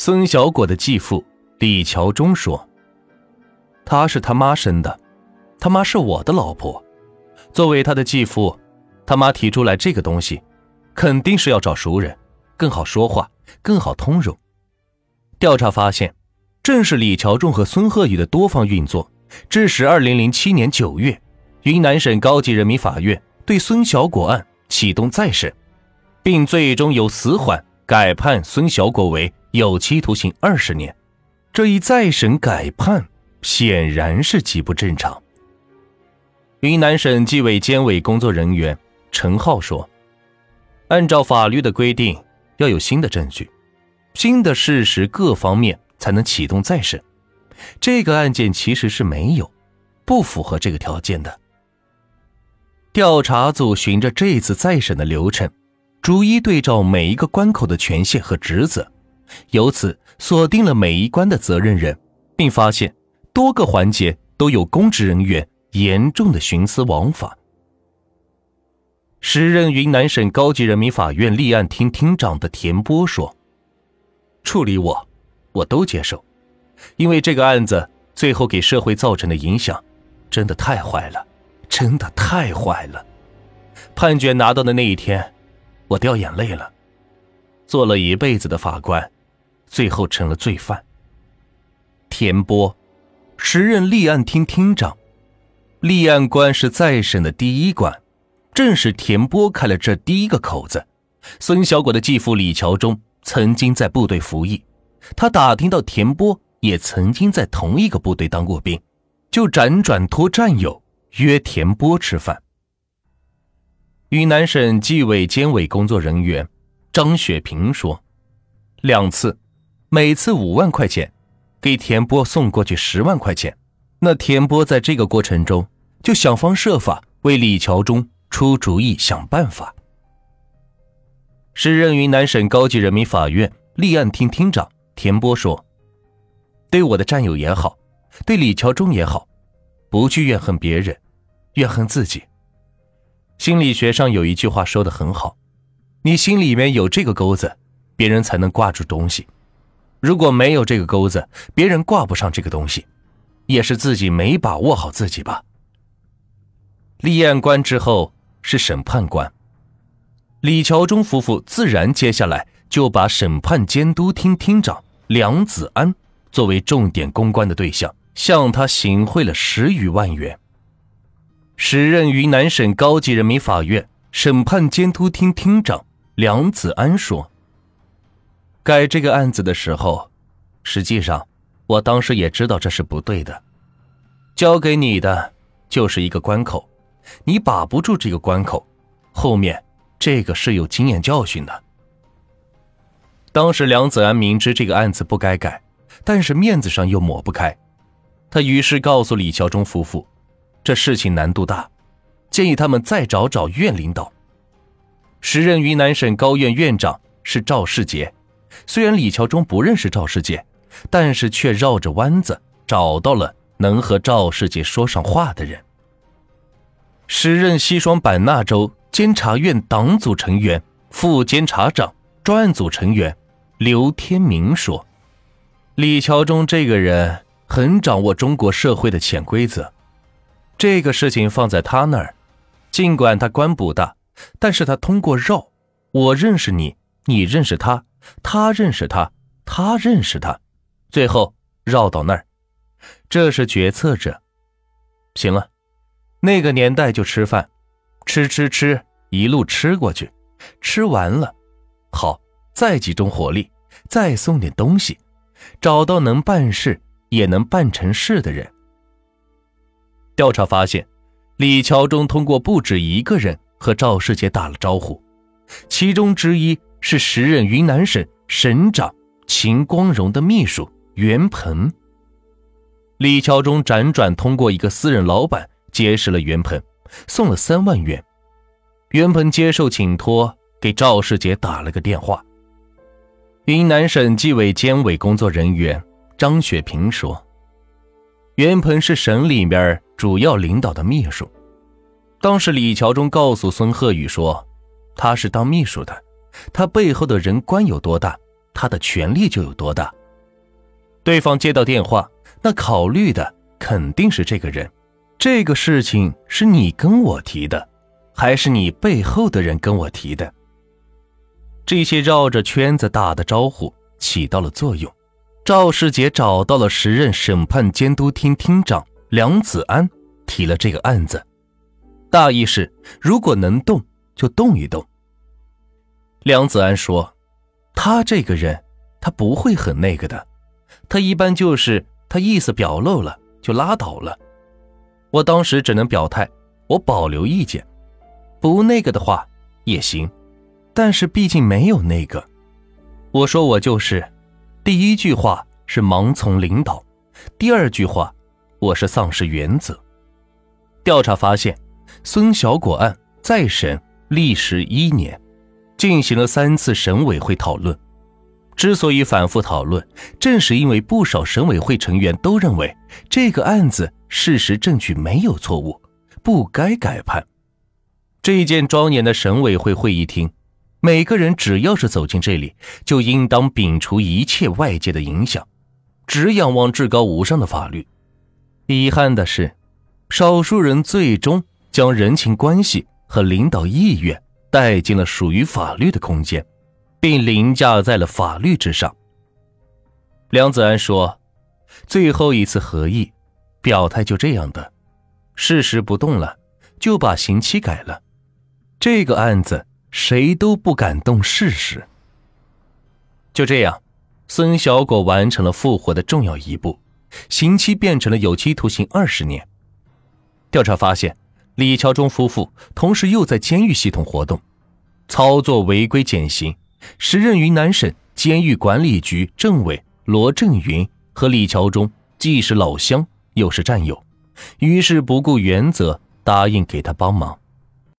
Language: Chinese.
孙小果的继父李桥忠说：“他是他妈生的，他妈是我的老婆。作为他的继父，他妈提出来这个东西，肯定是要找熟人，更好说话，更好通融。调查发现，正是李桥忠和孙鹤宇的多方运作，致使二零零七年九月，云南省高级人民法院对孙小果案启动再审，并最终由死缓改判孙小果为。”有期徒刑二十年，这一再审改判显然是极不正常。云南省纪委监委工作人员陈浩说：“按照法律的规定，要有新的证据、新的事实各方面才能启动再审。这个案件其实是没有，不符合这个条件的。调查组循着这次再审的流程，逐一对照每一个关口的权限和职责。”由此锁定了每一关的责任人，并发现多个环节都有公职人员严重的徇私枉法。时任云南省高级人民法院立案厅厅长的田波说：“处理我，我都接受，因为这个案子最后给社会造成的影响，真的太坏了，真的太坏了。判决拿到的那一天，我掉眼泪了。做了一辈子的法官。”最后成了罪犯。田波，时任立案厅厅长，立案官是再审的第一关，正是田波开了这第一个口子。孙小果的继父李桥忠曾经在部队服役，他打听到田波也曾经在同一个部队当过兵，就辗转托战友约田波吃饭。云南省纪委监委工作人员张雪平说：“两次。”每次五万块钱，给田波送过去十万块钱。那田波在这个过程中就想方设法为李桥忠出主意、想办法。时任云南省高级人民法院立案厅厅长田波说：“对我的战友也好，对李桥忠也好，不去怨恨别人，怨恨自己。心理学上有一句话说的很好：你心里面有这个钩子，别人才能挂住东西。”如果没有这个钩子，别人挂不上这个东西，也是自己没把握好自己吧。立案官之后是审判官，李桥忠夫妇自然接下来就把审判监督厅厅长梁子安作为重点公关的对象，向他行贿了十余万元。时任云南省高级人民法院审判监督厅厅长梁子安说。改这个案子的时候，实际上我当时也知道这是不对的。交给你的就是一个关口，你把不住这个关口，后面这个是有经验教训的。当时梁子安明知这个案子不该改，但是面子上又抹不开，他于是告诉李桥忠夫妇，这事情难度大，建议他们再找找院领导。时任云南省高院院长是赵世杰。虽然李桥忠不认识赵世杰，但是却绕着弯子找到了能和赵世杰说上话的人。时任西双版纳州监察院党组成员、副监察长、专案组成员刘天明说：“李桥忠这个人很掌握中国社会的潜规则，这个事情放在他那儿，尽管他官不大，但是他通过绕，我认识你，你认识他。”他认识他，他认识他，最后绕到那儿，这是决策者。行了，那个年代就吃饭，吃吃吃，一路吃过去，吃完了，好，再集中火力，再送点东西，找到能办事也能办成事的人。调查发现，李桥忠通过不止一个人和赵世杰打了招呼，其中之一。是时任云南省省长秦光荣的秘书袁鹏。李桥忠辗转通过一个私人老板结识了袁鹏，送了三万元。袁鹏接受请托，给赵世杰打了个电话。云南省纪委监委工作人员张雪平说：“袁鹏是省里面主要领导的秘书。当时李桥忠告诉孙鹤宇说，他是当秘书的。”他背后的人官有多大，他的权力就有多大。对方接到电话，那考虑的肯定是这个人。这个事情是你跟我提的，还是你背后的人跟我提的？这些绕着圈子打的招呼起到了作用。赵世杰找到了时任审判监督厅厅长梁子安，提了这个案子，大意是如果能动就动一动。梁子安说：“他这个人，他不会很那个的，他一般就是他意思表露了就拉倒了。”我当时只能表态，我保留意见，不那个的话也行，但是毕竟没有那个。我说我就是，第一句话是盲从领导，第二句话我是丧失原则。调查发现，孙小果案再审历时一年，进行了三次审委会讨论。之所以反复讨论，正是因为不少审委会成员都认为这个案子事实证据没有错误，不该改判。这一件庄严的审委会会议厅，每个人只要是走进这里，就应当摒除一切外界的影响，只仰望至高无上的法律。遗憾的是，少数人最终将人情关系和领导意愿带进了属于法律的空间。并凌驾在了法律之上。梁子安说：“最后一次合议，表态就这样的，事实不动了，就把刑期改了。这个案子谁都不敢动事实。就这样，孙小果完成了复活的重要一步，刑期变成了有期徒刑二十年。调查发现，李桥忠夫妇同时又在监狱系统活动，操作违规减刑。”时任云南省监狱管理局政委罗振云和李桥忠既是老乡又是战友，于是不顾原则答应给他帮忙。